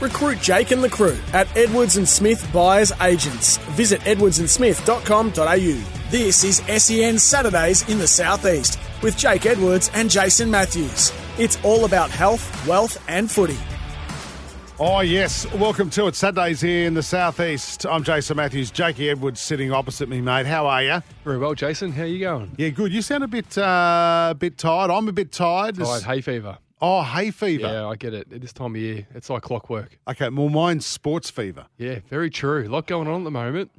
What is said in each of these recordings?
Recruit Jake and the crew at Edwards and Smith Buyers Agents. Visit edwardsandsmith.com.au. This is SEN Saturdays in the Southeast with Jake Edwards and Jason Matthews. It's all about health, wealth, and footy. Oh, yes. Welcome to it. Saturdays here in the southeast. I'm Jason Matthews. Jakey Edwards sitting opposite me, mate. How are you? Very well, Jason. How are you going? Yeah, good. You sound a bit, uh, bit tired. I'm a bit tired. Tired, hay fever. Oh, hay fever. Yeah, I get it. At this time of year, it's like clockwork. Okay, well, mine's sports fever. Yeah, very true. A lot going on at the moment.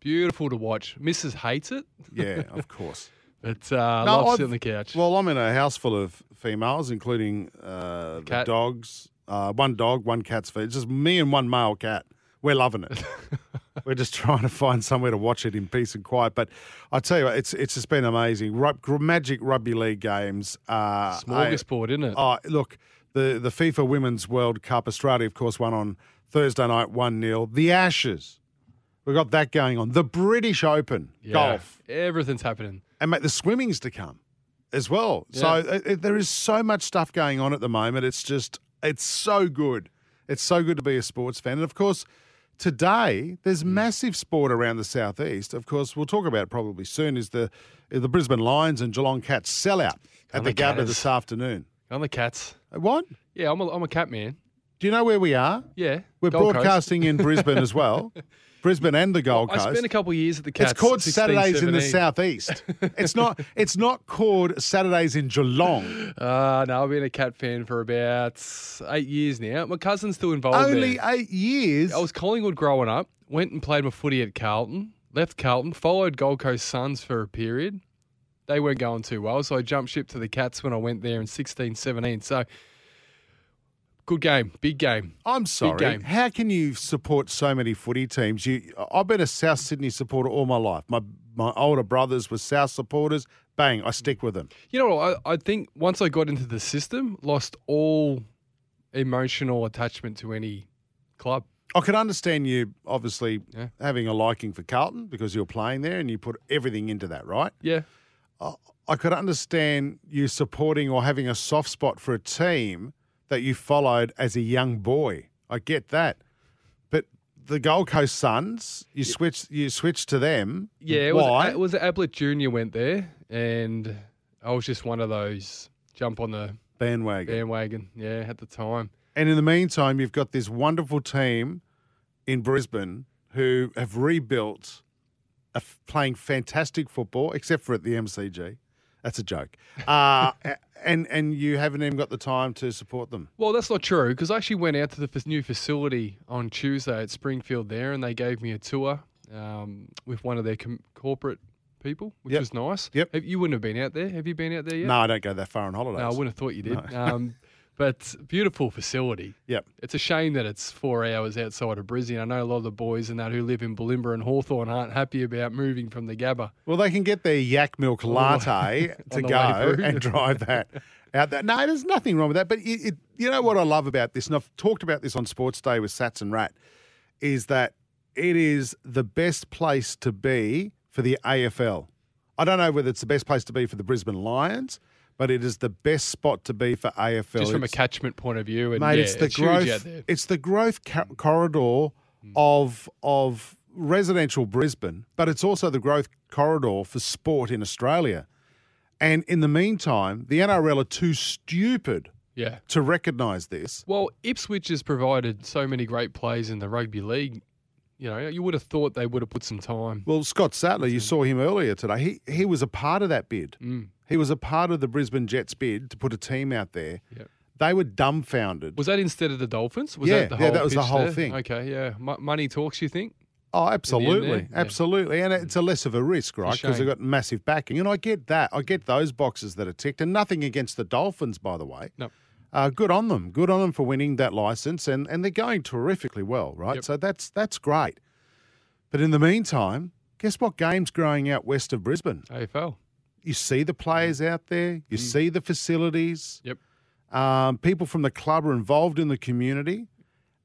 Beautiful to watch. Mrs. hates it, Yeah, of course. but uh, No, loves I've- sitting on the couch. Well, I'm in a house full of females, including uh, the dogs. Uh, one dog, one cat's feet. It's just me and one male cat. We're loving it. We're just trying to find somewhere to watch it in peace and quiet. But I tell you what, it's it's just been amazing. Gr- magic rugby league games. Uh, Smorgasbord, isn't it? Oh, look, the, the FIFA Women's World Cup, Australia, of course, won on Thursday night 1 0. The Ashes, we've got that going on. The British Open, Yeah. golf, Everything's happening. and mate, the swimming's to come as well. So Yeah. it, it- there is so much stuff going on at the moment. It's just, it's so good. It's so good to be a sports fan. And of course, today there's Mm. massive sport around the southeast. Of course, we'll talk about it probably soon. Is the the Brisbane Lions and Geelong Cats sellout at the the Gabba this afternoon. On the cats. What? Yeah, I'm a, I'm a cat man. Do you know where we are? Yeah. We're Gold broadcasting in Brisbane as well. Brisbane and the Gold Coast. I spent a couple of years at the cats. it's called 16, Saturdays in the southeast. It's not. It's not called Saturdays in Geelong. Uh, no, I've been a cat fan for about eight years now. My cousin's still involved there. Only there. eight years. I was Collingwood growing up. Went and played my footy at Carlton. Left Carlton. Followed Gold Coast Suns for a period. They weren't going too well, so I jumped ship to the Cats when I went there in 16, 17. So, good game, big game. I'm sorry. game. How can you support so many footy teams? You, I've been a South Sydney supporter all my life. My my older brothers were South supporters. Bang, I stick with them. You know, I, I think once I got into the system, lost all emotional attachment to any club. I can understand you obviously Yeah. having a liking for Carlton because you're playing there and you put everything into that, right? Yeah, I could understand you supporting or having a soft spot for a team that you followed as a young boy. I get that. But the Gold Coast Suns, you switch you switched to them. yeah. It Why? was, it was Ablett Junior went there, and I was just one of those jump on the bandwagon. bandwagon. Yeah, at the time. And in the meantime, you've got this wonderful team in Brisbane who have rebuilt, a f- playing fantastic football, except for at the MCG. That's a joke. Uh, and and you haven't even got the time to support them. Well, that's not true because I actually went out to the f- new facility on Tuesday at Springfield there, and they gave me a tour um, with one of their com- corporate people, which Yep. was nice. Yep. Have, you wouldn't have been out there. Have you been out there yet? No, I don't go that far on holidays. No, I wouldn't have thought you did. Um, but beautiful facility. Yep. It's a shame that it's four hours outside of Brisbane. I know a lot of the boys and that who live in Bulimba and Hawthorn aren't happy about moving from the Gabba. Well, they can get their yak milk oh, latte to go and drive that out there. No, there's nothing wrong with that. But it, it, you know what I love about this, and I've talked about this on Sports Day with Sats and Rat, is that it is the best place to be for the AFL. I don't know whether it's the best place to be for the Brisbane Lions, but it is the best spot to be for AFL. Just from a catchment point of view. And mate, yeah, it's the huge growth. It's the growth ca- corridor of of residential Brisbane, but it's also the growth corridor for sport in Australia. And in the meantime, the NRL are too stupid Yeah. to recognise this. Well, Ipswich has provided so many great plays in the rugby league. You know, you would have thought they would have put some time. Well, Scott Sattler, you saw him earlier today. He he was a part of that bid. Mm. He was a part of the Brisbane Jets bid to put a team out there. Yep. They were dumbfounded. Was that instead of the Dolphins? Was Yeah, that the yeah, whole that was the whole there? thing. Okay, yeah. Mo- money talks, you think? Oh, absolutely, there? Yeah. absolutely, and it's a less of a risk, right? Because they've got massive backing, and I get that. I get those boxes that are ticked, and nothing against the Dolphins, by the way. No. Uh, good on them. Good on them for winning that license, and, and they're going terrifically well, right? Yep. So that's that's great. But in the meantime, guess what game's growing out west of Brisbane? AFL. You see the players out there. You see the facilities. Yep. Um, people from the club are involved in the community.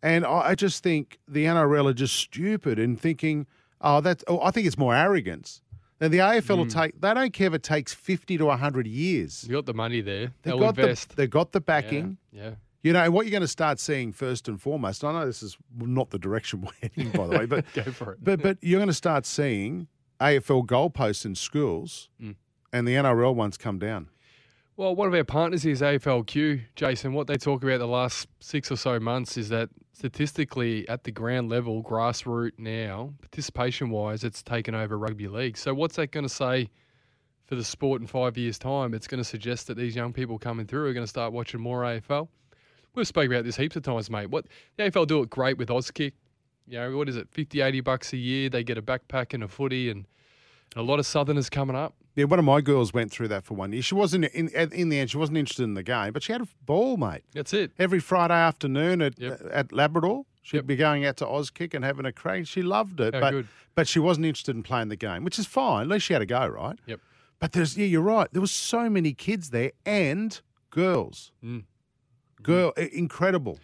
And I, I just think the NRL are just stupid in thinking, oh, that's, oh, I think it's more arrogance. Now, the AFL will take, they don't care if it takes 50 to 100 years. You got the money there. They've They'll got, the, invest. they've got the backing. Yeah. You know, what you're going to start seeing first and foremost, I know this is not the direction we're heading, by the way, but Go for it. but but you're going to start seeing AFL goalposts in schools, Mm. And the NRL ones come down. Well, one of our partners is AFLQ, Jason. What they talk about the last six or so months is that statistically, at the ground level, grassroots now, participation wise, it's taken over rugby league. So, what's that going to say for the sport in five years' time? It's going to suggest that these young people coming through are going to start watching more AFL. We've spoken about this heaps of times, mate. What the AFL do it great with Auskick. You know, what is it, 50, 80 bucks a year? They get a backpack and a footy and, and a lot of Southerners coming up. Yeah, one of my girls went through that for one year. She wasn't in in the end. She wasn't interested in the game, but she had a ball, mate. That's it. Every Friday afternoon at Yep. at Labrador, she'd Yep. be going out to Auskick and having a crack. She loved it, How but good. but she wasn't interested in playing the game, which is fine. At least she had a go, right? Yep. But there's yeah, you're right. There was so many kids there and girls. Mm. Girl, i- incredible.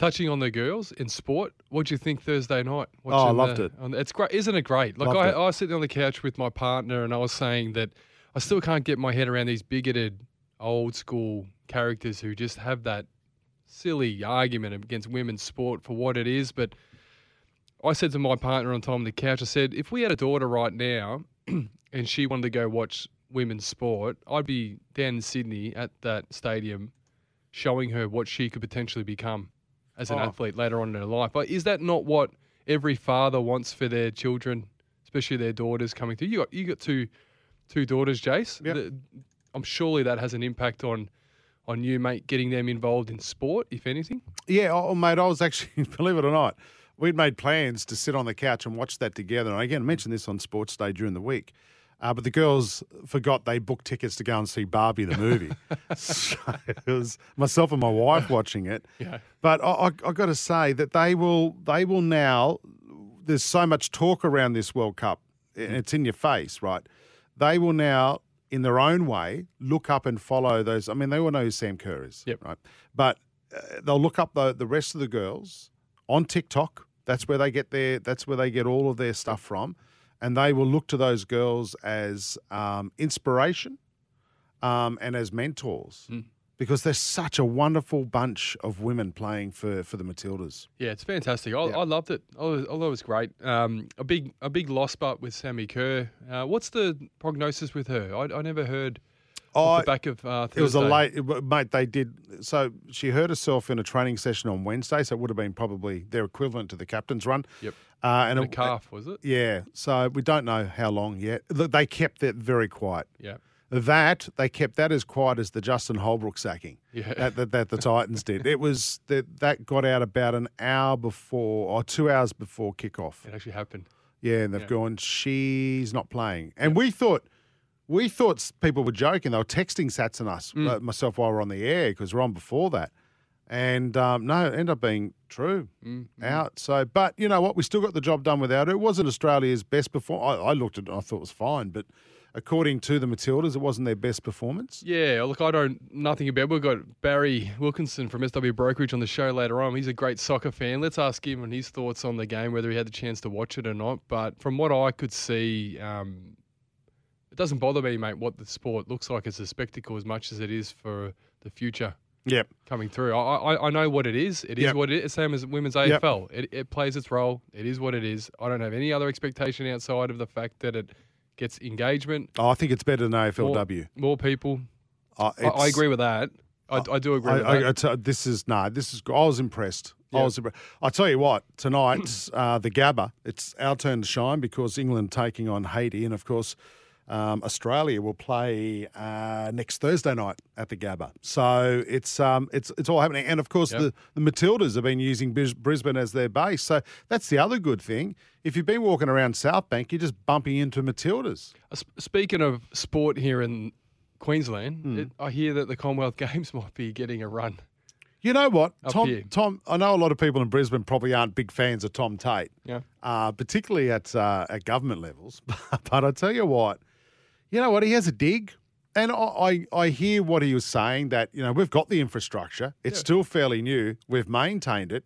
Touching on the girls in sport, what do you think Thursday night? Oh, I loved the- it. on- It's great, isn't it great? Like I, it. I was sitting on the couch with my partner, and I was saying that I still can't get my head around these bigoted, old school characters who just have that silly argument against women's sport for what it is. But I said to my partner on time on the couch, I said, if we had a daughter right now, and she wanted to go watch women's sport, I'd be down in Sydney at that stadium showing her what she could potentially become as an Oh. athlete later on in her life. But is that not what every father wants for their children, especially their daughters coming through? You got you got two two daughters, Jace. Yep. The- I'm surely that has an impact on on you, mate, getting them involved in sport, if anything. Yeah, oh, oh mate, I was actually, believe it or not, we'd made plans to sit on the couch and watch that together. And again, I mentioned this on Sports Day during the week. Uh, but the girls forgot they booked tickets to go and see Barbie the movie. so it was myself and my wife watching it. Yeah. But I, I, I got to say that they will they will now. There's so much talk around this World Cup, and it's in your face, right? They will now, in their own way, look up and follow those. I mean, they all know who Sam Kerr is, Yep. right? But uh, they'll look up the the rest of the girls on TikTok. That's where they get their. That's where they get all of their stuff from, and they will look to those girls as um, inspiration, um, and as mentors. Mm. Because there's such a wonderful bunch of women playing for, for the Matildas. Yeah, it's fantastic. I, Yeah. I loved it. I was, although it was great. Um, a big a big loss, but with Sammy Kerr. Uh, what's the prognosis with her? I, I never heard off I- the back of uh, It was a late, mate. They did so. She hurt herself in a training session on Wednesday, so it would have been probably their equivalent to the captain's run. Yep. Uh, and The it- calf was it? Yeah. So we don't know how long yet. They kept that very quiet. Yeah. That they kept that as quiet as the Justin Holbrook sacking. Yeah. That, that, that the Titans did. It was that that got out about an hour before or two hours before kickoff. It actually happened. Yeah, and they've Yeah. gone. She's not playing, and we thought. We thought people were joking. They were texting Sats and us, Mm. myself, while we're on the air because we're on before that. And um, no, it ended up being true Mm, mm. out. So, but you know what? We still got the job done without her. It wasn't Australia's best performance. I, I looked at it and I thought it was fine, but according to the Matildas, it wasn't their best performance. Yeah, look, I don't nothing about. We've got Barry Wilkinson from SW Brokerage on the show later on. He's a great soccer fan. Let's ask him and his thoughts on the game, whether he had the chance to watch it or not. But from what I could see, um, it doesn't bother me, mate, what the sport looks like as a spectacle as much as it is for the future Yep. coming through. I I, I know what it is. It is Yep. what it is. Same as women's Yep. AFL. It, it plays its role. It is what it is. I don't have any other expectation outside of the fact that it gets engagement, Oh, I think it's better than AFLW. more people. Uh, I, I agree with that. I, I do agree with I, that. I, I this is no. this is. I was impressed. I Yeah. was. Impressed. I tell you what. Tonight, uh, the Gabba. It's our turn to shine because England taking on Haiti, and of course, um, Australia will play uh, next Thursday night at the Gabba. So it's um, it's it's all happening, and of course, Yep. the, the Matildas have been using Brisbane as their base. So that's the other good thing. If you've been walking around South Bank, you're just bumping into Matildas. Uh, Speaking of sport here in Queensland, Hmm. it, I hear that the Commonwealth Games might be getting a run. You know what, Up Tom? here. Tom, I know a lot of people in Brisbane probably aren't big fans of Tom Tate. Yeah. uh, particularly at uh, at government levels. but I tell you what, you know what? He has a dig, and I, I hear what he was saying that you know we've got the infrastructure. It's Yeah. still fairly new. We've maintained it.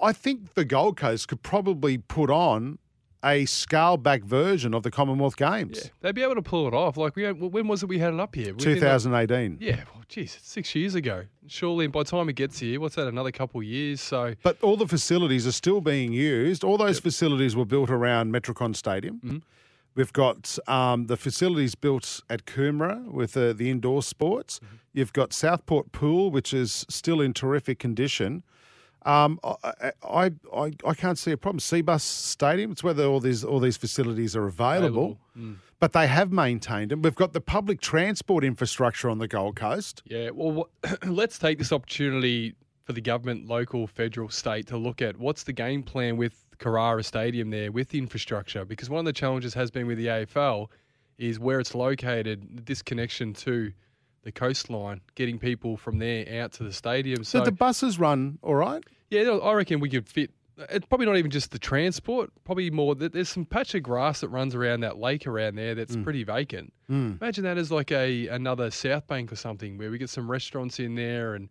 I, think the Gold Coast could probably put on a scaled back version of the Commonwealth Games. Yeah, they'd be able to pull it off. Like we, when was it we had it up here? Within the- 2018. yeah, well, geez, six years ago. Surely, by the time it gets here, what's that? Another couple of years. So But all the facilities are still being used. All those facilities were built around Metricon Stadium. Mm-hmm. We've got um, the facilities built at Coomera with uh, the indoor sports. Mm-hmm. You've got Southport Pool, which is still in terrific condition. Um, I, I, I, I can't see a problem. Cbus Stadium, it's whether all these all these facilities are available, Mm. but they have maintained them. We've got the public transport infrastructure on the Gold Coast. Yeah, well, let's take this opportunity for the government, local, federal, state, to look at what's the game plan with Carrara Stadium there with infrastructure. Because one of the challenges has been with the AFL is where it's located, this connection to the coastline, getting people from there out to the stadium. So the buses run all right. yeah, I reckon we could fit. It's probably not even just the transport. Probably more. that There's some patch of grass that runs around that lake around there that's mm. pretty vacant. Mm. Imagine that as like a another South Bank or something where we get some restaurants in there, and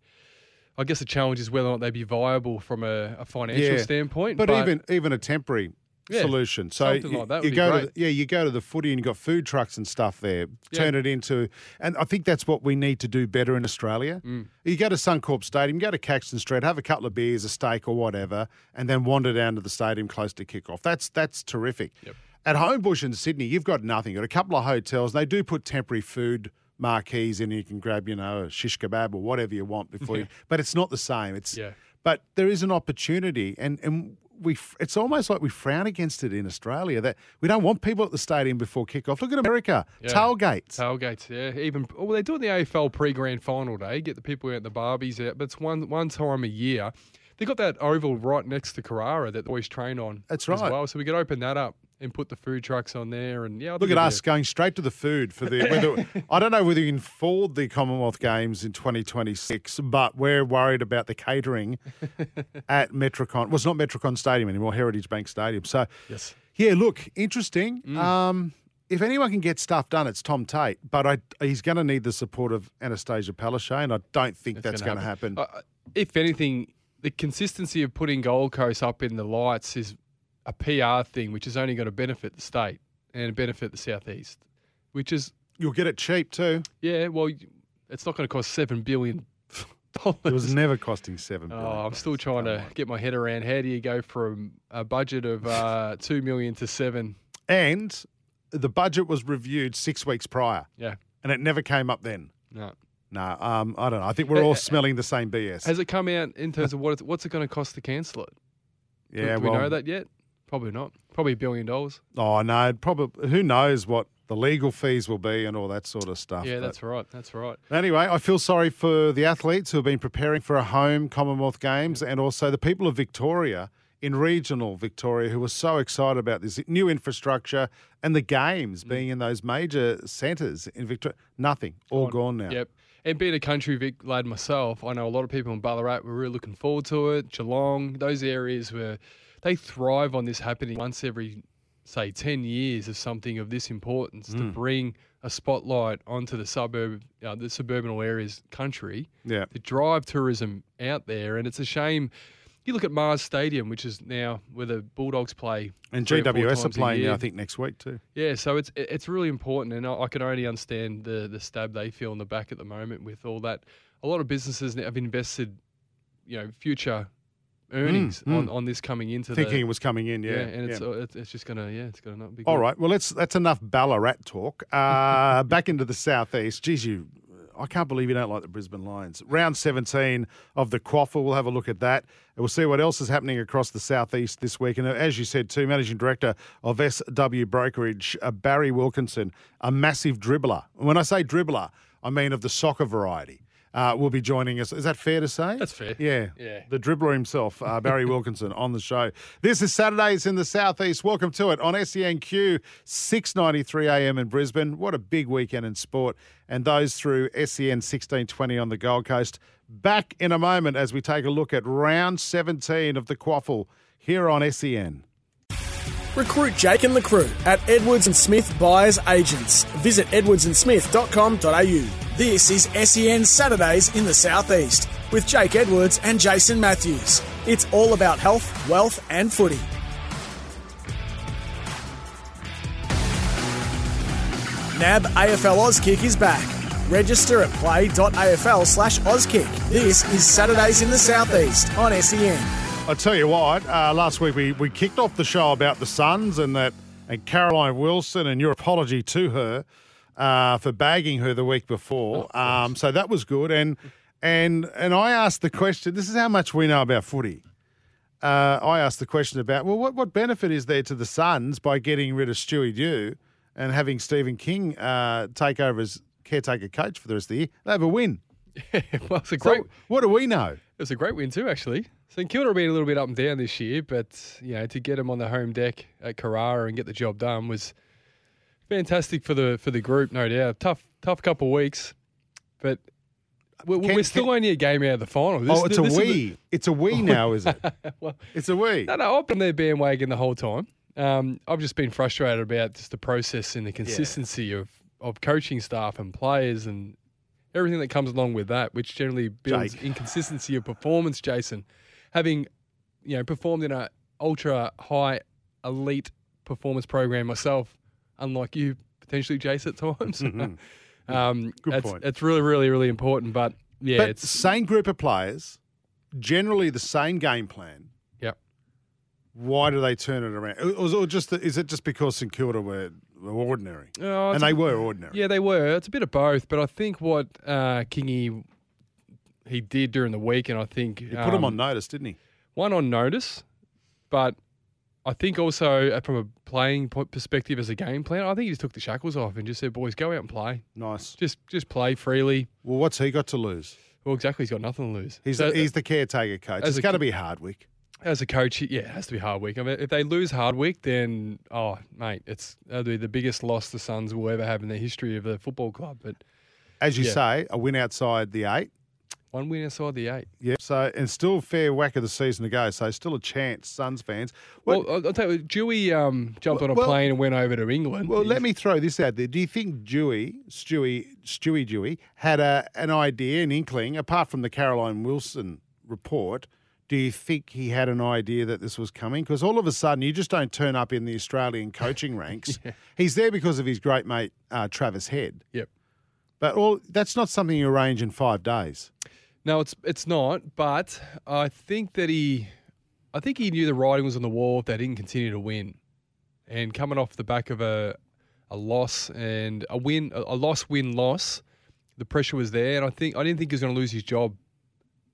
I guess the challenge is whether or not they'd be viable from a, a financial Yeah. standpoint. But, even even a temporary Yeah, solution. So something you, like that you go to great. the, yeah, you go to the footy and you got food trucks and stuff there. Yeah. Turn it into, and I think that's what we need to do better in Australia. Mm. You go to Suncorp Stadium, go to Caxton Street, have a couple of beers, a steak or whatever, and then wander down to the stadium close to kickoff. That's that's terrific. Yep. At Homebush in Sydney, you've got nothing. You've got a couple of hotels. They do put temporary food marquees in. You can grab, you know, a shish kebab or whatever you want before you. But it's not the same. It's Yeah. but there is an opportunity, and and we it's almost like we frown against it in Australia that we don't want people at the stadium before kickoff. Look at America, Yeah. tailgates. Tailgates, yeah. Even well, they do it in the AFL pre-grand final day. Get the people out, the Barbies out, but it's one one time a year. They got that oval right next to Carrara that the boys train on. That's as right. well, so we could open that up and put the food trucks on there. And yeah, I Look at us going straight to the food for the. Whether, I don't know whether you can afford the Commonwealth Games in 2026, but we're worried about the catering at Metricon. Well, it's not Metricon Stadium anymore, Heritage Bank Stadium. So, yes. yeah, look, interesting. Mm. Um, if anyone can get stuff done, it's Tom Tate, but I, he's going to need the support of Annastacia Palaszczuk, and I don't think that's going to happen. Uh, if anything, the consistency of putting Gold Coast up in the lights is a PR thing, which is only going to benefit the state and benefit the southeast. Which is, You'll get it cheap too. yeah, well, it's not going to cost seven billion dollars. It was never costing seven billion. Oh, I'm still trying to get my head around how do you go from a budget of uh, two million to seven? And the budget was reviewed six weeks prior, Yeah, and it never came up then. no. No, um, I don't know. I think we're all smelling the same BS. Has it come out in terms of what it's, what's it going to cost to cancel it? Do- yeah, do well, we know that yet? Probably not. Probably a billion dollars. Oh no, probably. Who knows what the legal fees will be and all that sort of stuff. Yeah, but- that's right. That's right. Anyway, I feel sorry for the athletes who have been preparing for a home Commonwealth Games and also the people of Victoria in regional Victoria who were so excited about this new infrastructure and the games Mm. being in those major centres in Victoria. Nothing. All gone now. Yep. And being a country Vic lad myself, I know a lot of people in Ballarat were really looking forward to it. Geelong, those areas where they thrive on this happening once every, say, 10 years of something of this importance to bring a spotlight onto the suburb, uh, the suburbanal areas country Yeah. to drive tourism out there. And it's a shame. You look at Mars Stadium, which is now where the Bulldogs play. And three or four GWS are playing now. I think, next week too. Yeah, so it's it's really important, and I, I can only understand the the stab they feel in the back at the moment with all that. A lot of businesses have invested, you know, future earnings Mm, on, on this coming into Thinking it was coming in, yeah. yeah, and it's yeah. uh, it's, just gonna yeah, it's gonna not be. All good. right. Well, let's. That's enough Ballarat talk. Uh, back into the southeast. Geez, you. I can't believe you don't like the Brisbane Lions. Round 17 of the QAFL. We'll have a look at that. And we'll see what else is happening across the southeast this week. And as you said, too, Managing Director of SW Brokerage, uh, Barry Wilkinson, a massive dribbler. When I say dribbler, I mean of the soccer variety. Uh, will be joining us. Is that fair to say? That's fair. Yeah. Yeah. The dribbler himself, uh, Barry Wilkinson, on the show. This is Saturdays in the Southeast. Welcome to it on SENQ, 6.93 a.m. in Brisbane. What a big weekend in sport. And those through SEN 1620 on the Gold Coast. Back in a moment as we take a look at round 17 of the QAFL here on SEN. Recruit Jake and the crew at Edwards and Smith Buyers Agents. Visit edwardsandsmith.com.au. This is SEN Saturdays in the Southeast with Jake Edwards and Jason Matthews. It's all about health, wealth, and footy. NAB AFL Auskick is back. Register at play.afl slash Auskick. This is Saturdays in the Southeast on SEN. I tell you what, uh, last week we, we kicked off the show about the Suns and that and Caroline Wilson and your apology to her uh, for bagging her the week before. Um, so that was good. And and and I asked the question. This is how much we know about footy. Uh, I asked the question about well, what what benefit is there to the Suns by getting rid of Stewie Dew and having Steven King uh, take over as caretaker coach for the rest of the year? They have a win. well, it's a So great. what do we know? It was a great win too, actually. St Kilda have been a little bit up and down this year, but you know to get them on the home deck at Carrara and get the job done was fantastic for the for the group, no doubt. Tough tough couple of weeks, but we're, Can- we're still can- only a game out of the final. This- oh, it's a this is the- It's a wee now, is it? well, It's a wee. no, no, I've been their bandwagon the whole time. Um, I've just been frustrated about just the process and the consistency of, of coaching staff and players and everything that comes along with that, which generally builds Jake. inconsistency of performance. Jason, having you know performed in a ultra high elite performance program myself, unlike you potentially, Jace, at times. um, Good that's, point. It's really, really, really important. But yeah, but it's the same group of players, generally the same game plan. Yep. Why do they turn it around? Or, or just is it just because St Kilda were, were ordinary? Oh, and they a- were ordinary. Yeah, they were. It's a bit of both, but I think what uh, Kingy he did during the week, and I think He put um, on notice, didn't he? one on notice, but I think also uh, from a playing perspective as a game plan, I think he just took the shackles off and just said, "Boys, go out and play. Nice. Just just play freely." Well, what's he got to lose? Well, exactly. He's got nothing to lose. He's So, he's the caretaker coach. It's going to be Hardwick. as a coach, yeah, it has to be Hardwick. I mean, if they lose Hardwick, then oh, mate, it's that'll be the biggest loss the Suns will ever have in the history of the football club. But As you Yeah. say, a win outside the eight. One win outside the eight. Yeah. So and still fair whack of the season to go. So still a chance, Suns fans. Well, Well, I'll tell you, Dewey um, jumped on a Well- plane and went over to England. Well, let me throw this out there. Do you think Dewey, Stewie, Stewie Dewey, had a, an idea, an inkling, apart from the Caroline Wilson report? Do you think he had an idea that this was coming? Because all of a sudden, you just don't turn up in the Australian coaching ranks. He's there because of his great mate uh, Travis Head, Yep. but all that's not something you arrange in five days. No, it's it's not. But I think that he, I think he knew the writing was on the wall if they didn't continue to win, and coming off the back of a a loss and a win, a, loss, win, loss, the pressure was there, and I think I didn't think he was going to lose his job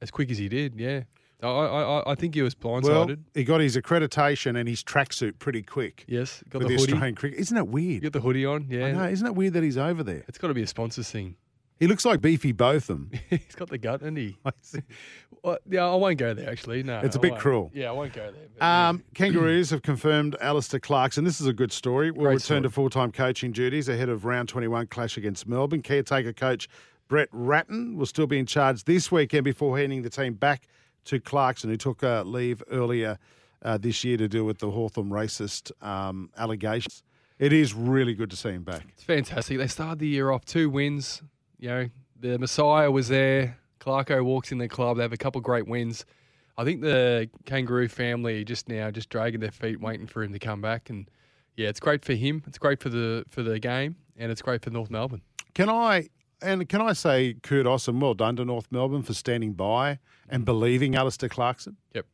as quick as he did. Yeah, I I, I- I think he was blindsided. Well, he got his accreditation and his tracksuit pretty quick yes, got the the hoodie. Australian cricket. Isn't You weird? got the hoodie on. I Yeah, know. Isn't that weird that he's over there? it's got to be a sponsors thing. He looks like Beefy Botham. He's got the gut, and he. Well, yeah, I won't go there. Actually, no, It's a I bit won't. cruel. Yeah, I won't go there. but, yeah. Um, Kangaroos have confirmed Alastair Clarkson. This is a good story. Will Great return story. to full time coaching duties ahead of round 21 clash against Melbourne. Caretaker coach Brett Ratten will still be in charge this weekend before handing the team back to Clarkson, who took uh, leave earlier uh, this year to deal with the Hawthorn racist um, allegations. It is really good to see him back. It's fantastic. They started the year off two wins. You know, the Messiah was there. Clarko walks in the club. They have a couple great wins. I think the Kangaroo family just now just dragging their feet, waiting for him to come back. And yeah, it's great for him. It's great for the for the game, and it's great for North Melbourne. Can I and can I say kudos and well done to North Melbourne for standing by and believing Alastair Clarkson? Yep.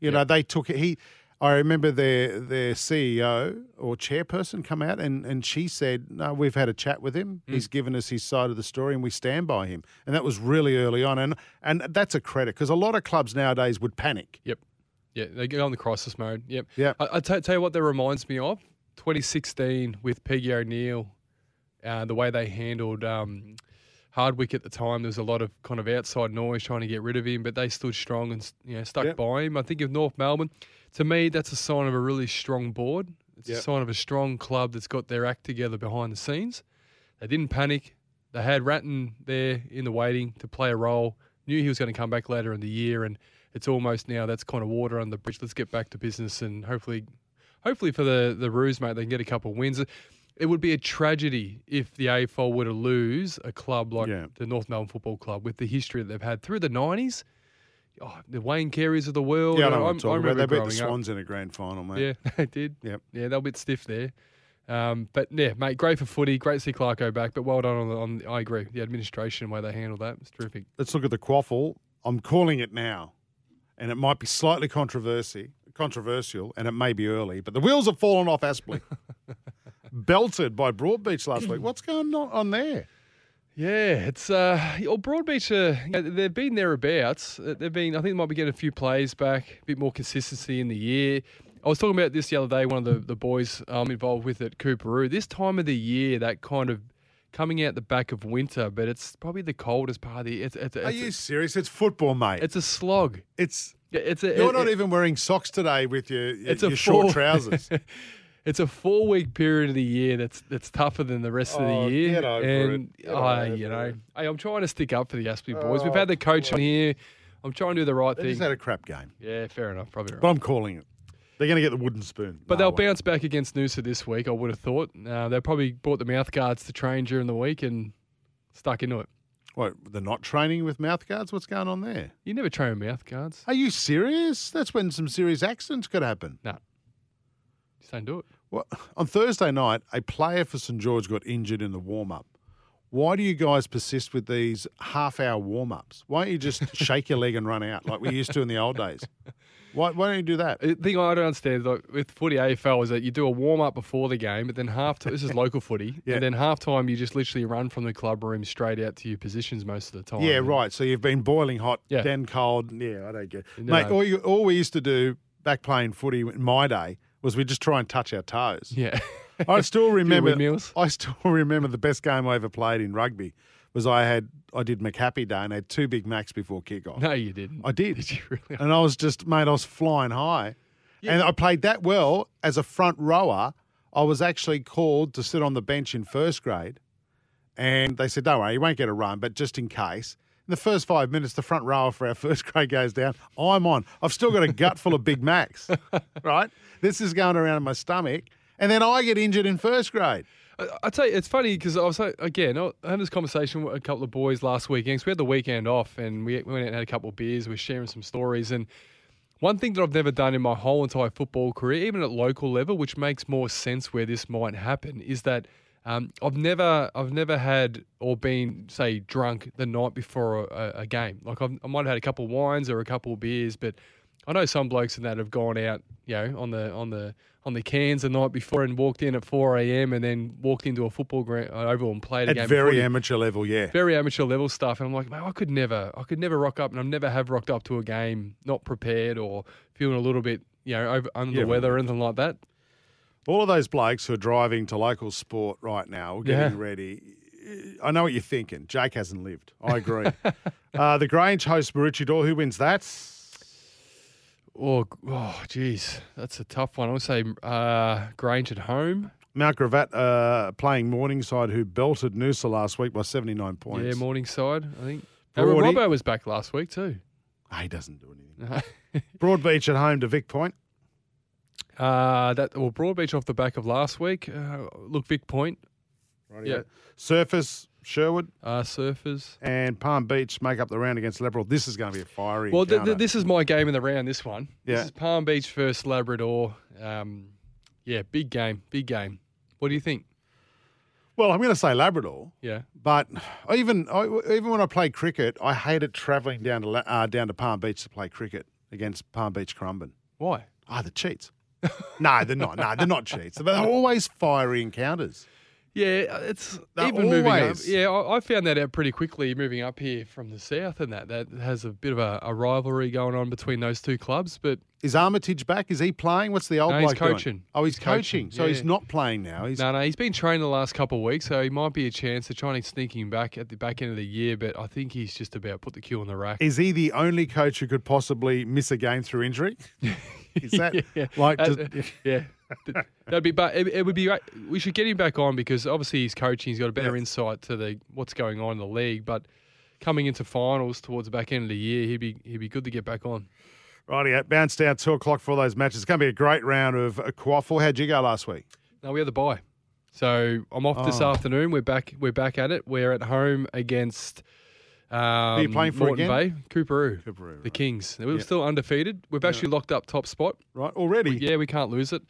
You know, they took it. He, I remember their their CEO or chairperson come out and, and she said, "No, we've had a chat with him. Mm. He's given us his side of the story, and we stand by him." And that was really early on, and and that's a credit because a lot of clubs nowadays would panic. Yep. Yeah, they go on the crisis mode. Yep. Yep. I, I t- tell you what that reminds me of 2016 with Peggy O'Neill, uh, the way they handled um, Hardwick at the time. There was a lot of kind of outside noise trying to get rid of him, but they stood strong and you know stuck Yep. by him. I think of North Melbourne. To me, that's a sign of a really strong board. It's Yep. a sign of a strong club that's got their act together behind the scenes. They didn't panic. They had Ratten there in the waiting to play a role. Knew he was going to come back later in the year, and it's almost now that's kind of water under the bridge. Let's get back to business, and hopefully, hopefully for the the Roos, mate, they can get a couple of wins. It would be a tragedy if the AFL were to lose a club like Yeah. the North Melbourne Football Club with the history that they've had through the nineties. Oh, the Wayne Careys of the world. Yeah, I know I'm- what I'm talking about. remember They beat the growing up. Swans in a grand final, mate. Yeah, they did. Yep. Yeah, they're a bit stiff there. Um, but yeah, mate, great for footy. Great to see Clarko back. But well done on the. On, I agree. The administration way they handled that was terrific. Let's look at the QAFL. I'm calling it now, and it might be slightly controversy, controversial, and it may be early, but the wheels have fallen off Aspley. Belted by Broadbeach last week. What's going on, on there? Yeah, it's uh, well, Broadbeach. Uh, you know, they've been thereabouts. Uh, They've been. I think they might be getting a few plays back, a bit more consistency in the year. I was talking about this the other day. One of the, the boys I'm involved with at Coorparoo. This time of the year, that kind of coming out the back of winter, but it's probably the coldest part of the. It's it's, it's, Are you serious? It's football, mate. it's a slog. It's Yeah, It's a, you're it- not it- even wearing socks today with your, your, It's your short full- trousers. it's a four week period of the year that's that's tougher than the rest of Oh, the year. get over and I, over you know, it. hey, I'm trying to stick up for the Aspley boys. We've Oh, had the coach on here. I'm trying to do the right They thing. just had a crap game, yeah, fair enough. Probably right. but I'm calling it. They're going to get the wooden spoon. But No they'll bounce back against Noosa this week, I would have thought. Uh, they probably bought the mouth guards to train during the week and stuck into it. What? They're not training with mouth guards. What's going on there? You never train with mouth guards. Are you serious? That's when some serious accidents could happen. No. Just don't do it. Well, on Thursday night, a player for St George got injured in the warm up. Why do you guys persist with these half hour warm ups? Why don't you just shake your leg and run out like we used to in the old days? Why, why don't you do that? Uh, the thing I don't understand like, with footy AFL is that you do a warm up before the game, but then half time, this is local footy, Yeah. and then half time you just literally run from the club room straight out to your positions most of the time. Yeah, right. So you've been boiling hot, Yeah. then cold. Yeah, I don't get it. No, Mate, all, you, all we used to do back playing footy in my day was we just try and touch our toes. Yeah. I still remember. I still remember the best game I ever played in rugby was I had I did McHappy Day and had two Big Macs before kickoff. no, you didn't. I did. Did you really? and I was just, mate, I was flying high. And I played that well as a front rower. I was actually called to sit on the bench in first grade. And they said, don't worry, you won't get a run, but just in case. In the first five minutes, the front rower for our first grade goes down. I'm on. I've still got a gut full of Big Macs, right? This is going around in my stomach. And then I get injured in first grade. I, I tell you, it's funny because I was again, I had this conversation with a couple of boys last weekend. 'cause we had the weekend off and we, we went out and had a couple of beers. We are sharing some stories. And one thing that I've never done in my whole entire football career, even at local level, which makes more sense where this might happen, is that um, I've never, I've never had or been, say, drunk the night before a, a game. Like I've, I might have had a couple of wines or a couple of beers, but I know some blokes in that have gone out, you know, on the on the on the cans the night before and walked in at four a.m. and then walked into a football ground uh, oval and played a At game. very amateur level, yeah. very amateur level stuff, and I'm like, man, I could never, I could never rock up, and I've never have rocked up to a game not prepared or feeling a little bit, you know, over, under Yeah, the weather or anything like that. All of those blokes who are driving to local sport right now, getting Yeah. ready. I know what you're thinking. Jake hasn't lived. I agree. uh, the Grange hosts Maroochydore. Who wins that? Oh, oh, geez, that's a tough one. I would say uh, Grange at home. Mount Gravatt uh, playing Morningside, who belted Noosa last week by 79 points. Yeah, Morningside. I think. Uh, Robbo was back last week too. Ah, he doesn't do anything. Broadbeach at home to Vic Point. Uh, that well, Broadbeach off the back of last week. Uh, look, Vic Point, Right. Yeah. Surface, Sherwood, uh, Surfers. and Palm Beach make up the round against Labrador. This is going to be a fiery Well, th- th- this is my game in the round. This one. Yeah. This is Palm Beach versus Labrador. Um, yeah, big game. Big game. What do you think? well, I'm going to say Labrador. Yeah. But even I, even when I played cricket, I hated travelling down to uh, down to Palm Beach to play cricket against Palm Beach Currumbin. Why? Ah, the cheats. no, they're not. No, they're not cheats. They're always fiery encounters. Yeah, uh, it's They're even moving up. always- Yeah, I, I found that out pretty quickly moving up here from the south, and that that has a bit of a, a rivalry going on between those two clubs. But Is Armitage back? Is he playing? What's the old No, he's bloke doing? coaching. Oh, he's, He's coaching. coaching, So he's not playing now. He's no, no, he's been training the last couple of weeks, so he might be a chance to trying to sneak him back at the back end of the year. But I think he's just about put the cue on the rack. is he the only coach who could possibly miss a game through injury? Is that yeah, like Uh, yeah. Th- That'd be, but it, it would be. right- We should get him back on because obviously he's coaching. He's got a better insight to the what's going on in the league. But coming into finals towards the back end of the year, he'd be he'd be good to get back on. Righty, bounce down two o'clock for all those matches. It's going to be a great round of a QAFL. How'd you go last week? No, we had the bye. So I'm off this Oh. afternoon. We're back. We're back at it. We're at home against. Um, you playing for Moreton again? Bay, Coorparoo, Coorparoo, the right. Kings. We're Yeah. still undefeated. We've actually locked up top spot. Right, already. Yeah, we can't lose it.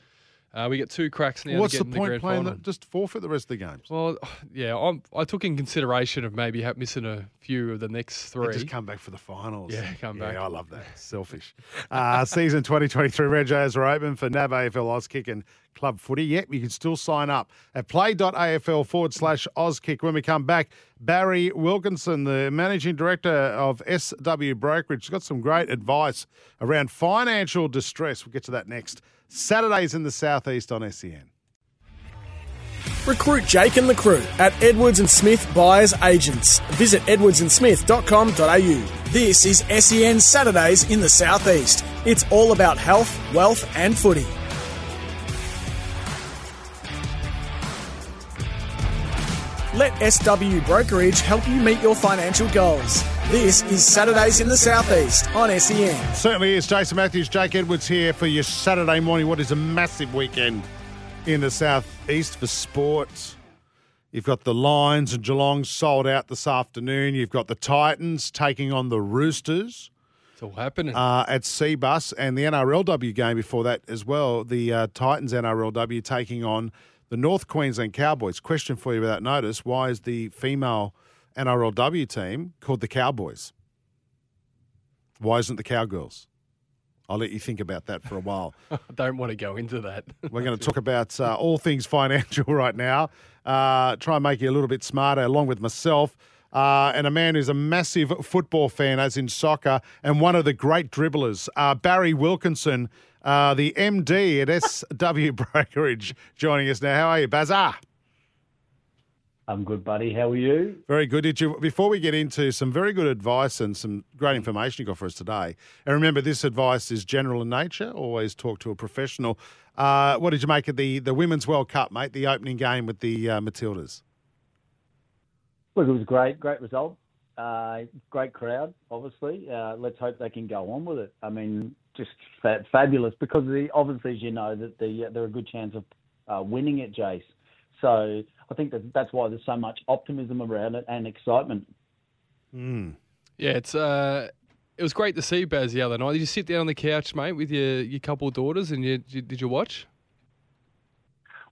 Uh, we get two cracks now. What's the point the playing that? Just forfeit the rest of the games. Well, yeah, I'm, I took in consideration of maybe missing a few of the next And three. just come back for the finals. Yeah, come back. Yeah, I love that. Selfish. uh, season 2023 Regos are open for NAB AFL Auskick and Club Footy. Yep, you can still sign up at play.afl forward slash Auskick. When we come back, Barry Wilkinson, the managing director of SW Brokerage, has got some great advice around financial distress. We'll get to that next. Saturdays in the Southeast on SEN. Recruit Jake and the crew at Edwards and Smith Buyers Agents. Visit edwardsandsmith.com.au. This is SEN Saturdays in the Southeast. It's all about health, wealth, and footy. Let SW Brokerage help you meet your financial goals. This is Saturdays in the Southeast on SEN. Certainly is. Jason Matthews, Jake Edwards here for your Saturday morning. What is a massive weekend in the southeast for sport. You've got the Lions and Geelong sold out this afternoon. You've got the Titans taking on the Roosters it's all happening. uh, at Cbus and the NRLW game before that as well. The uh, Titans NRLW taking on the North Queensland Cowboys. Question for you without notice: Why is the female NRLW team called the Cowboys? Why isn't the Cowgirls? I'll let you think about that for a while. I don't want to go into that. We're going to talk about uh, all things financial right now. Uh, try and make you a little bit smarter, along with myself. Uh, and a man who's a massive football fan, as in soccer, and one of the great dribblers, uh, Barry Wilkinson, uh, the MD at SW Brokerage, joining us now. How are you, Bazar? I'm good, buddy. How are you? Very good. Did you before we get into some very good advice and some great information you got for us today? And remember, this advice is general in nature. Always talk to a professional. Uh, what did you make of the the Women's World Cup, mate? The opening game with the uh, Matildas. Look, it was great, great result. Uh, great crowd, obviously. Uh, let's hope they can go on with it. I mean, just fa- fabulous because the, obviously, as you know, that the, they're a good chance of uh, winning it, Jace. So I think that that's why there's so much optimism around it and excitement. Mm. yeah, it's uh, it was great to see Baz the other night. Did you sit down on the couch, mate, with your your couple of daughters, and you, did, did you watch?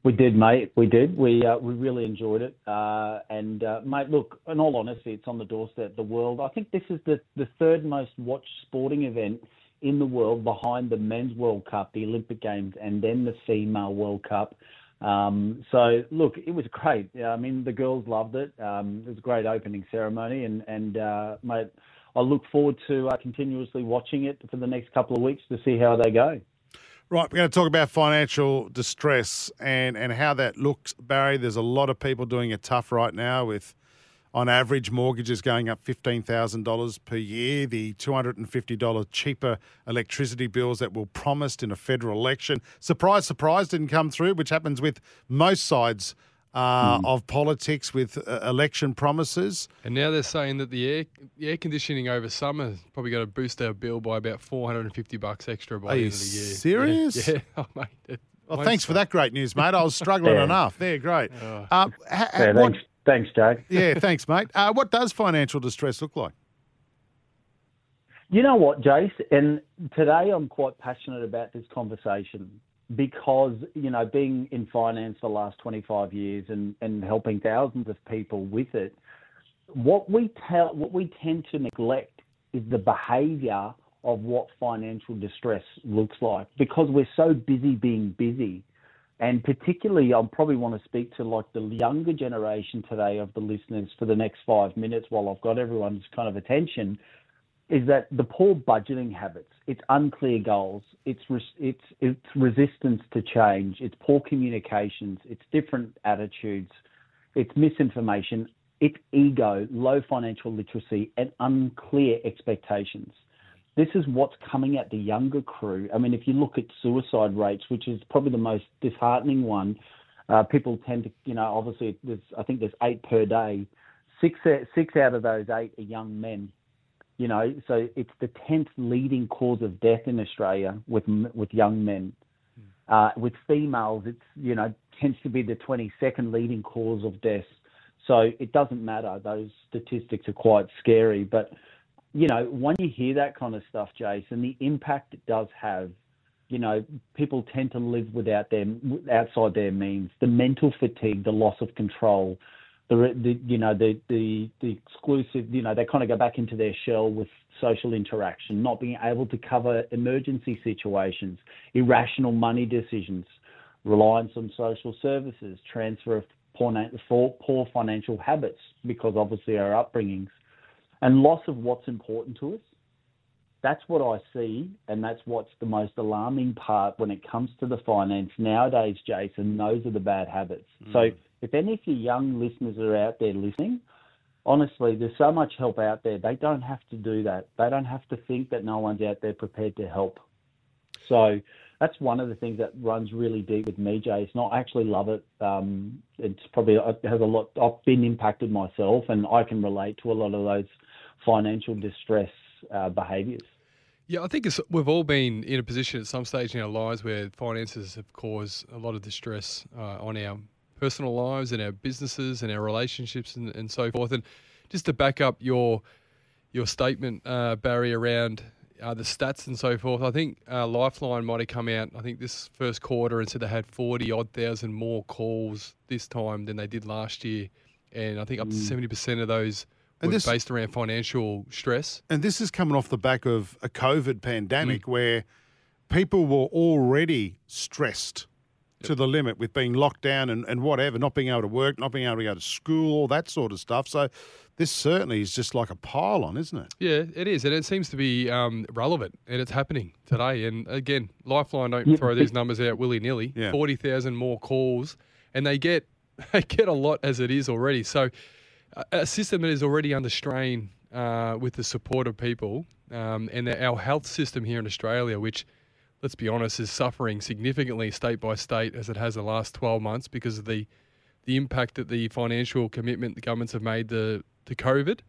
We did, mate. We did. We uh, we really enjoyed it. Uh, and uh, mate, look, in all honesty, it's on the doorstep. The world. I think this is the the third most watched sporting event in the world, behind the Men's World Cup, the Olympic Games, and then the Female World Cup. Um, so look, it was great. I mean, the girls loved it. Um, it was a great opening ceremony, and and uh, mate, I look forward to uh, continuously watching it for the next couple of weeks to see how they go. Right, we're going to talk about financial distress and, and how that looks, Barry. There's a lot of people doing it tough right now with, on average, mortgages going up $15,000 per year, the $250 cheaper electricity bills that were promised in a federal election. Surprise, surprise, didn't come through, which happens with most sides uh, of politics with uh, election promises. And now they're saying that the air the air conditioning over summer is probably going to boost our bill by about four hundred and fifty bucks extra by Are the you end of the year. Serious? Yeah, Oh, mate. Well, won't thanks for that great news, mate. I was struggling Yeah. enough. There, great. Oh. Uh, ha- ha- Yeah, what- thanks, Jake. yeah, thanks, mate. Uh, what does financial distress look like? You know what, Jace? And today I'm quite passionate about this conversation because, you know, being in finance for the last 25 years and, and helping thousands of people with it, what we tell, what we tend to neglect is the behavior of what financial distress looks like because we're so busy being busy. And particularly, I'll probably want to speak to like the younger generation today of the listeners for the next five minutes while I've got everyone's kind of attention is that the poor budgeting habits, it's unclear goals, it's res- it's it's resistance to change, it's poor communications, it's different attitudes, it's misinformation, it's ego, low financial literacy, and unclear expectations. This is what's coming at the younger crew. I mean, if you look at suicide rates, which is probably the most disheartening one, uh, people tend to, you know, obviously, there's, I think there's eight per day. Six, six out of those eight are young men you know, so it's the tenth leading cause of death in Australia with with young men. Uh, with females, it's you know tends to be the twenty second leading cause of death. So it doesn't matter; those statistics are quite scary. But you know, when you hear that kind of stuff, Jason, the impact it does have you know, people tend to live without their outside their means. The mental fatigue, the loss of control, the, the you know the the the exclusive, you know, they kind of go back into their shell with social interaction, not being able to cover emergency situations, irrational money decisions, reliance on social services, transfer of poor, poor financial habits because obviously our upbringings, and loss of what's important to us that's what I see, and that's what's the most alarming part when it comes to the finance nowadays, Jason. Those are the bad habits. Mm. So, if any of your young listeners are out there listening, honestly, there's so much help out there. They don't have to do that. They don't have to think that no one's out there prepared to help. So, that's one of the things that runs really deep with me, Jason. I actually love it. Um, it's probably it has a lot. I've been impacted myself, and I can relate to a lot of those financial distress uh, behaviours. Yeah, I think we've all been in a position at some stage in our lives where finances have caused a lot of distress uh, on our personal lives and our businesses and our relationships and, and, so forth. And just to back up your your statement, uh, Barry, around uh, the stats and so forth, I think uh, Lifeline might have come out. I think this first quarter and said they had forty odd thousand more calls this time than they did last year, and I think up to mm. seventy percent of those and this, based around financial stress. And this is coming off the back of a COVID pandemic mm. where people were already stressed yep. to the limit with being locked down and, and whatever, not being able to work, not being able to go to school, all that sort of stuff. So this certainly is just like a pile on, isn't it? Yeah, it is. And it seems to be um, relevant and it's happening today. And again, Lifeline don't throw these numbers out willy nilly. Yeah. 40,000 more calls and they get, they get a lot as it is already. So, a system that is already under strain uh, with the support of people, um, and our health system here in Australia, which, let's be honest, is suffering significantly state by state as it has the last 12 months because of the the impact that the financial commitment the governments have made to, to COVID.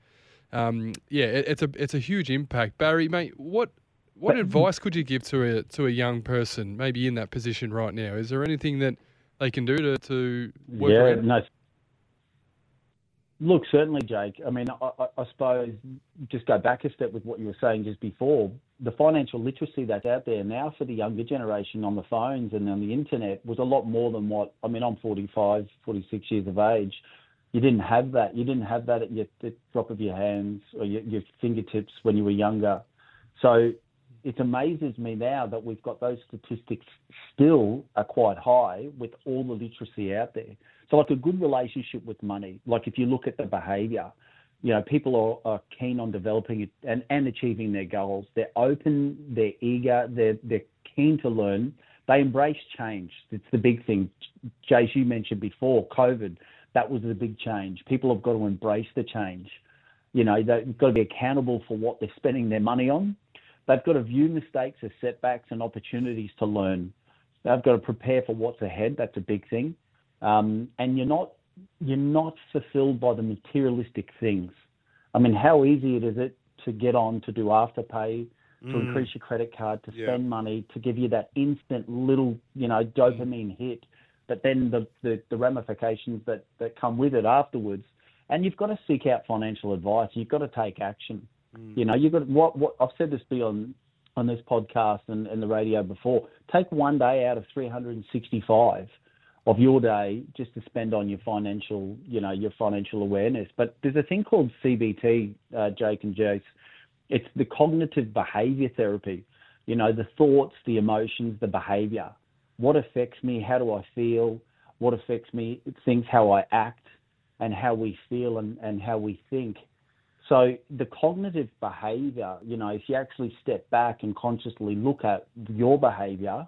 Um, yeah, it, it's a it's a huge impact. Barry, mate, what what advice could you give to a to a young person maybe in that position right now? Is there anything that they can do to, to work yeah, around? no, Look, certainly, Jake. I mean, I, I, suppose just go back a step with what you were saying just before. The financial literacy that's out there now for the younger generation on the phones and on the internet was a lot more than what. I mean, I'm 45, 46 years of age. You didn't have that. You didn't have that at your the drop of your hands or your, your fingertips when you were younger. So it amazes me now that we've got those statistics still are quite high with all the literacy out there. So, like a good relationship with money, like if you look at the behavior, you know, people are, are keen on developing it and, and achieving their goals. They're open, they're eager, they're, they're keen to learn. They embrace change. It's the big thing. Jace, you mentioned before, COVID, that was the big change. People have got to embrace the change. You know, they've got to be accountable for what they're spending their money on. They've got to view mistakes as setbacks and opportunities to learn. They've got to prepare for what's ahead. That's a big thing um, and you're not you're not fulfilled by the materialistic things. I mean, how easy it is it to get on to do afterpay, to mm. increase your credit card, to spend money, to give you that instant little you know dopamine hit, but then the, the, the ramifications that, that come with it afterwards. And you've got to seek out financial advice. You've got to take action. Mm. You know, you've got what what I've said this beyond on this podcast and, and the radio before. Take one day out of 365 of your day just to spend on your financial, you know, your financial awareness. But there's a thing called CBT, uh, Jake and Jace. It's the cognitive behavior therapy. You know, the thoughts, the emotions, the behavior. What affects me? How do I feel? What affects me? Things how I act and how we feel and, and how we think. So the cognitive behavior, you know, if you actually step back and consciously look at your behavior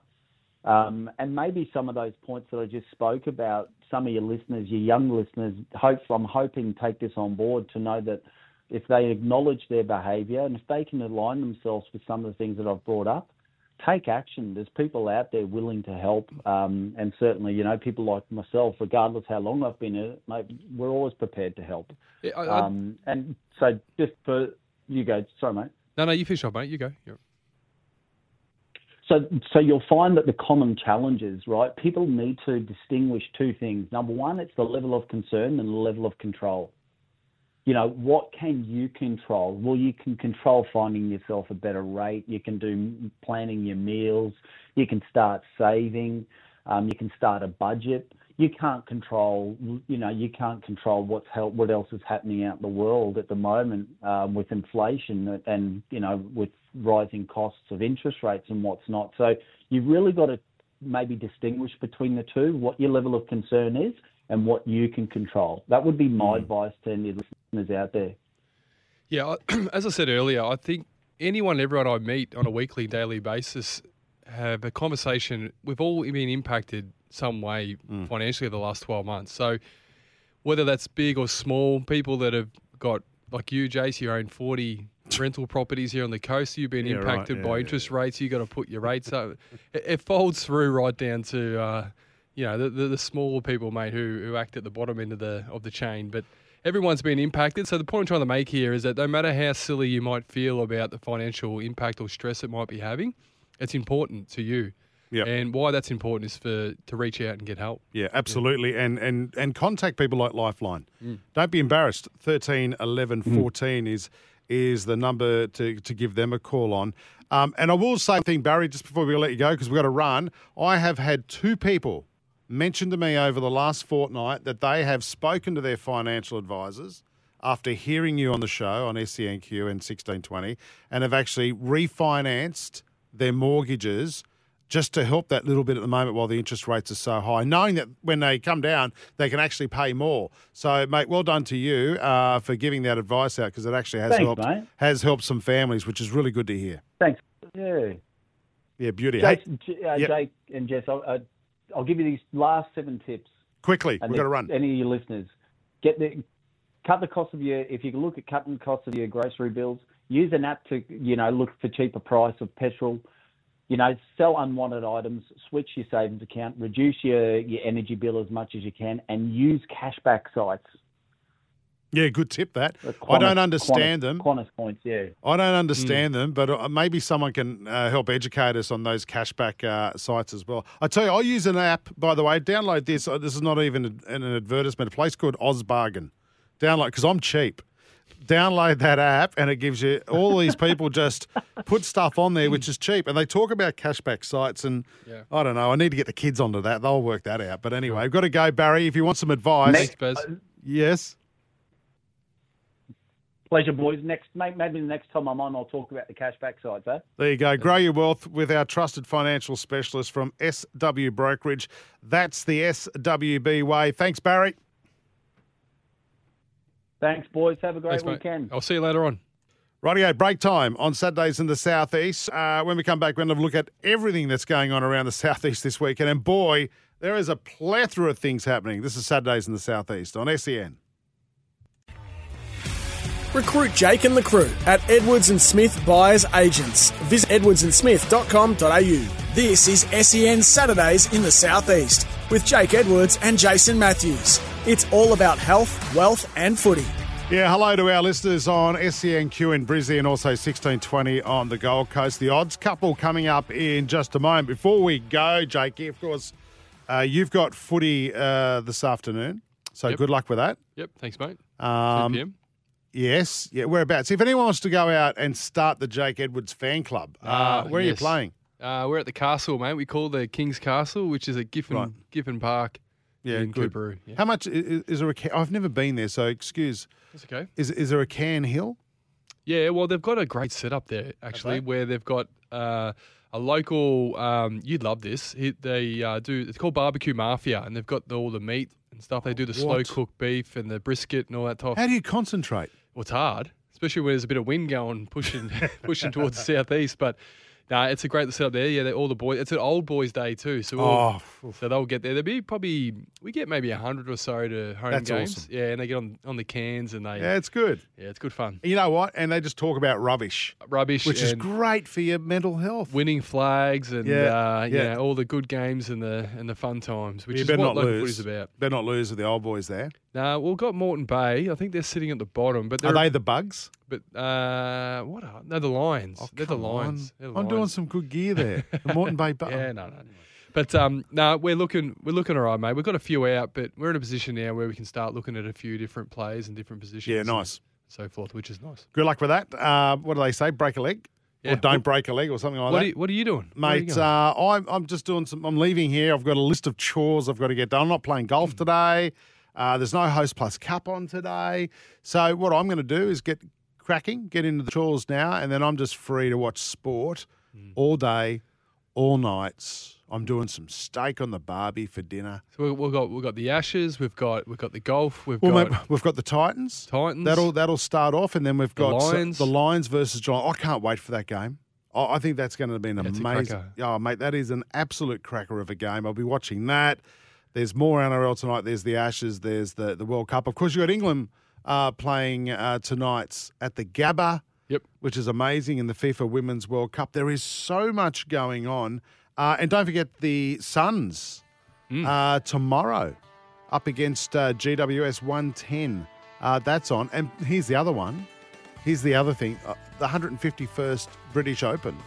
um, and maybe some of those points that I just spoke about, some of your listeners, your young listeners, hope I'm hoping take this on board to know that if they acknowledge their behaviour and if they can align themselves with some of the things that I've brought up, take action. There's people out there willing to help, um, and certainly, you know, people like myself, regardless how long I've been in it, mate, we're always prepared to help. Yeah, I, um, and so, just for you go, sorry, mate. No, no, you finish off, mate. You go. You're... So, so you'll find that the common challenges, right? People need to distinguish two things. Number one, it's the level of concern and the level of control. You know, what can you control? Well, you can control finding yourself a better rate. You can do planning your meals. You can start saving. Um, you can start a budget. You can't control, you know, you can't control what's what else is happening out in the world at the moment um, with inflation and you know with rising costs of interest rates and what's not. So you've really got to maybe distinguish between the two, what your level of concern is and what you can control. That would be my hmm. advice to any listeners out there. Yeah, as I said earlier, I think anyone, everyone I meet on a weekly, daily basis have a conversation. We've all been impacted some way hmm. financially the last 12 months. So whether that's big or small, people that have got, like you, Jace, you own 40 rental properties here on the coast, you've been Yeah, right. impacted Yeah, by yeah, interest rates, you've got to put your rates up. It, it folds through right down to, uh, you know, the, the, the smaller people, mate, who, who act at the bottom end of the, of the chain. But everyone's been impacted. So the point I'm trying to make here is that no matter how silly you might feel about the financial impact or stress it might be having, it's important to you. Yep. And why that's important is for to reach out and get help. Yeah, absolutely. And, and and contact people like Lifeline. Mm. Don't be embarrassed. 13 11 14 is is the number to, to give them a call on. Um, and I will say one thing, Barry, just before we let you go, because we've got to run. I have had two people mention to me over the last fortnight that they have spoken to their financial advisors after hearing you on the show on SENQ and 1620 and have actually refinanced their mortgages just to help that little bit at the moment while the interest rates are so high, knowing that when they come down, they can actually pay more. So, mate, well done to you uh, for giving that advice out because it actually has Thanks, helped mate. has helped some families, which is really good to hear. Thanks. Yeah. Yeah, beauty. Jake, J- uh, Yep. Jake and Jess, I'll, uh, I'll give you these last seven tips. quickly, we've got to run. Any of your listeners, get the cut the cost of your. If you can look at cutting the cost of your grocery bills, use an app to you know look for cheaper price of petrol. You know, sell unwanted items, switch your savings account, reduce your, your energy bill as much as you can, and use cashback sites. Yeah, good tip that. The I don't understand Qantas- them. Qantas points, yeah. I don't Mm. understand them, but uh, maybe someone can uh, help educate us on those cashback uh, sites as well. I tell you, I use an app, by the way. Download this. Uh, This is not even an, an advertisement. A place called Ozbargain. Download because I'm cheap. Download that app, and it gives you all these people just put stuff on there which is cheap, and they talk about cashback sites. And Yeah. I don't know. I need to get the kids onto that. They'll work that out. But anyway, we've got to go, Barry. If you want some advice, Thanks, Bez. yes. Pleasure, boys. Next, maybe the next time I'm on, I'll talk about the cashback sites, eh? There you go. Grow your wealth with our trusted financial specialist from SW Brokerage. That's the SWB way. Thanks, Barry. Thanks, boys. Have a great Thanks, mate. weekend. I'll see you later on. Rightio, break time on Saturdays in the Southeast. Uh, when we come back, we're going to have a look at everything that's going on around the Southeast this weekend. And boy, there is a plethora of things happening. This is Saturdays in the Southeast on SEN. Recruit Jake and the crew at Edwards and Smith Buyers Agents. Visit edwardsandsmith.com.au. This is SEN Saturdays in the Southeast with Jake Edwards and Jason Matthews. It's all about health, wealth, and footy. Yeah, hello to our listeners on SENQ in Brizzy and also 1620 on the Gold Coast. The odds couple coming up in just a moment. Before we go, Jakey, of course, uh, you've got footy uh, this afternoon. So Yep. good luck with that. Yep. Thanks, mate. 10 Um, p.m. yes, yeah, whereabouts? If anyone wants to go out and start the Jake Edwards fan club, uh, Ah, where are you playing? Uh, we're at the castle, mate. We call the King's Castle, which is at Giffin Right. Giffin Park Yeah, in good. Coorparoo. Yeah. How much is, is there a? Ca- I've never been there, so excuse. That's okay. Is is there a can hill? Yeah, well, they've got a great setup there actually, they? where they've got uh, a local. Um, you'd love this. He, they uh, do. It's called Barbecue Mafia, and they've got the, all the meat and stuff. They do the slow cooked beef and the brisket and all that type. How do you concentrate? Well, it's hard, especially when there's a bit of wind going, pushing pushing towards the southeast. But no, it's a great setup there. Yeah, they're all the boys. It's an old boys' day too, so we'll, Oh, so they'll get there. There'll be probably we get maybe a hundred or so to home That's games. awesome. Yeah, and they get on on the cans and they yeah, it's good. yeah, it's good fun. You know what? And they just talk about rubbish, Rubbish, which is great for your mental health. winning flags and Yeah, uh, yeah. all the good games and the and the fun times, which you is what not local lose. footy's about. Better not lose with the old boys there. Now we've got Moreton Bay. I think they're sitting at the bottom, but Are they're the bugs? but uh, what are no the Lions? they're the Oh, Lions. They're the I'm doing some good gear there. The Moreton Bay Bugs. Yeah, no, no. But um, no, we're looking we're looking all right, mate. We've got a few out, but we're in a position now where we can start looking at a few different players and different positions. Yeah, nice. so forth, which is nice. Good luck with that. Uh, what do they say? Break a leg. Yeah. or don't break a leg or something like What that. are, you, what are you doing? Are you Mate, uh, I'm, I'm just doing some. I'm leaving here. I've got a list of chores I've got to get done. I'm not playing Hmm. golf today. Uh, there's no Host Plus Cup on today. So what I'm going to do is get cracking, get into the chores now, and then I'm just free to watch sport Hmm. all day, all nights. I'm doing some steak on the barbie for dinner. so we, we've got we've got the Ashes, we've got we've got the golf, we've Well, got mate, we've got the Titans. Titans. That'll that'll start off, and then we've got s- Lions. the Lions versus Giants. I can't wait for that game. I I think that's going to be an a amazing. Oh, mate, that is an absolute cracker of a game. I'll be watching that. There's more NRL tonight. There's the Ashes. There's the the World Cup. Of course, you got England uh, playing uh, tonight at the Gabba. Yep. Which is amazing in the FIFA Women's World Cup. There is so much going on, uh, and don't forget the Suns Mm. uh, tomorrow up against uh, GWS 110. Uh, that's on. And here's the other one. Here's the other thing. Uh, the 151st British Open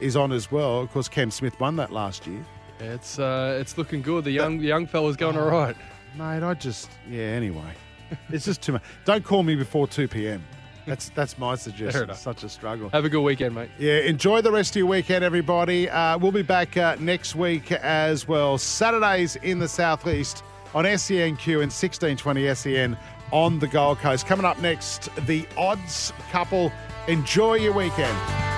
is on as well. Of course, Cam Smith won that last year. It's uh, it's looking good. The young the young fella's going all right. Mate, I just, yeah, anyway. It's just too much. Don't call me before 2 p.m. That's that's my suggestion. enough. Such a struggle. Have a good weekend, mate. Yeah, enjoy the rest of your weekend, everybody. Uh, we'll be back uh, next week as well. Saturdays in the southeast on SENQ and 1620 SEN E on the Gold Coast. Coming up next, the odds couple. Enjoy your weekend.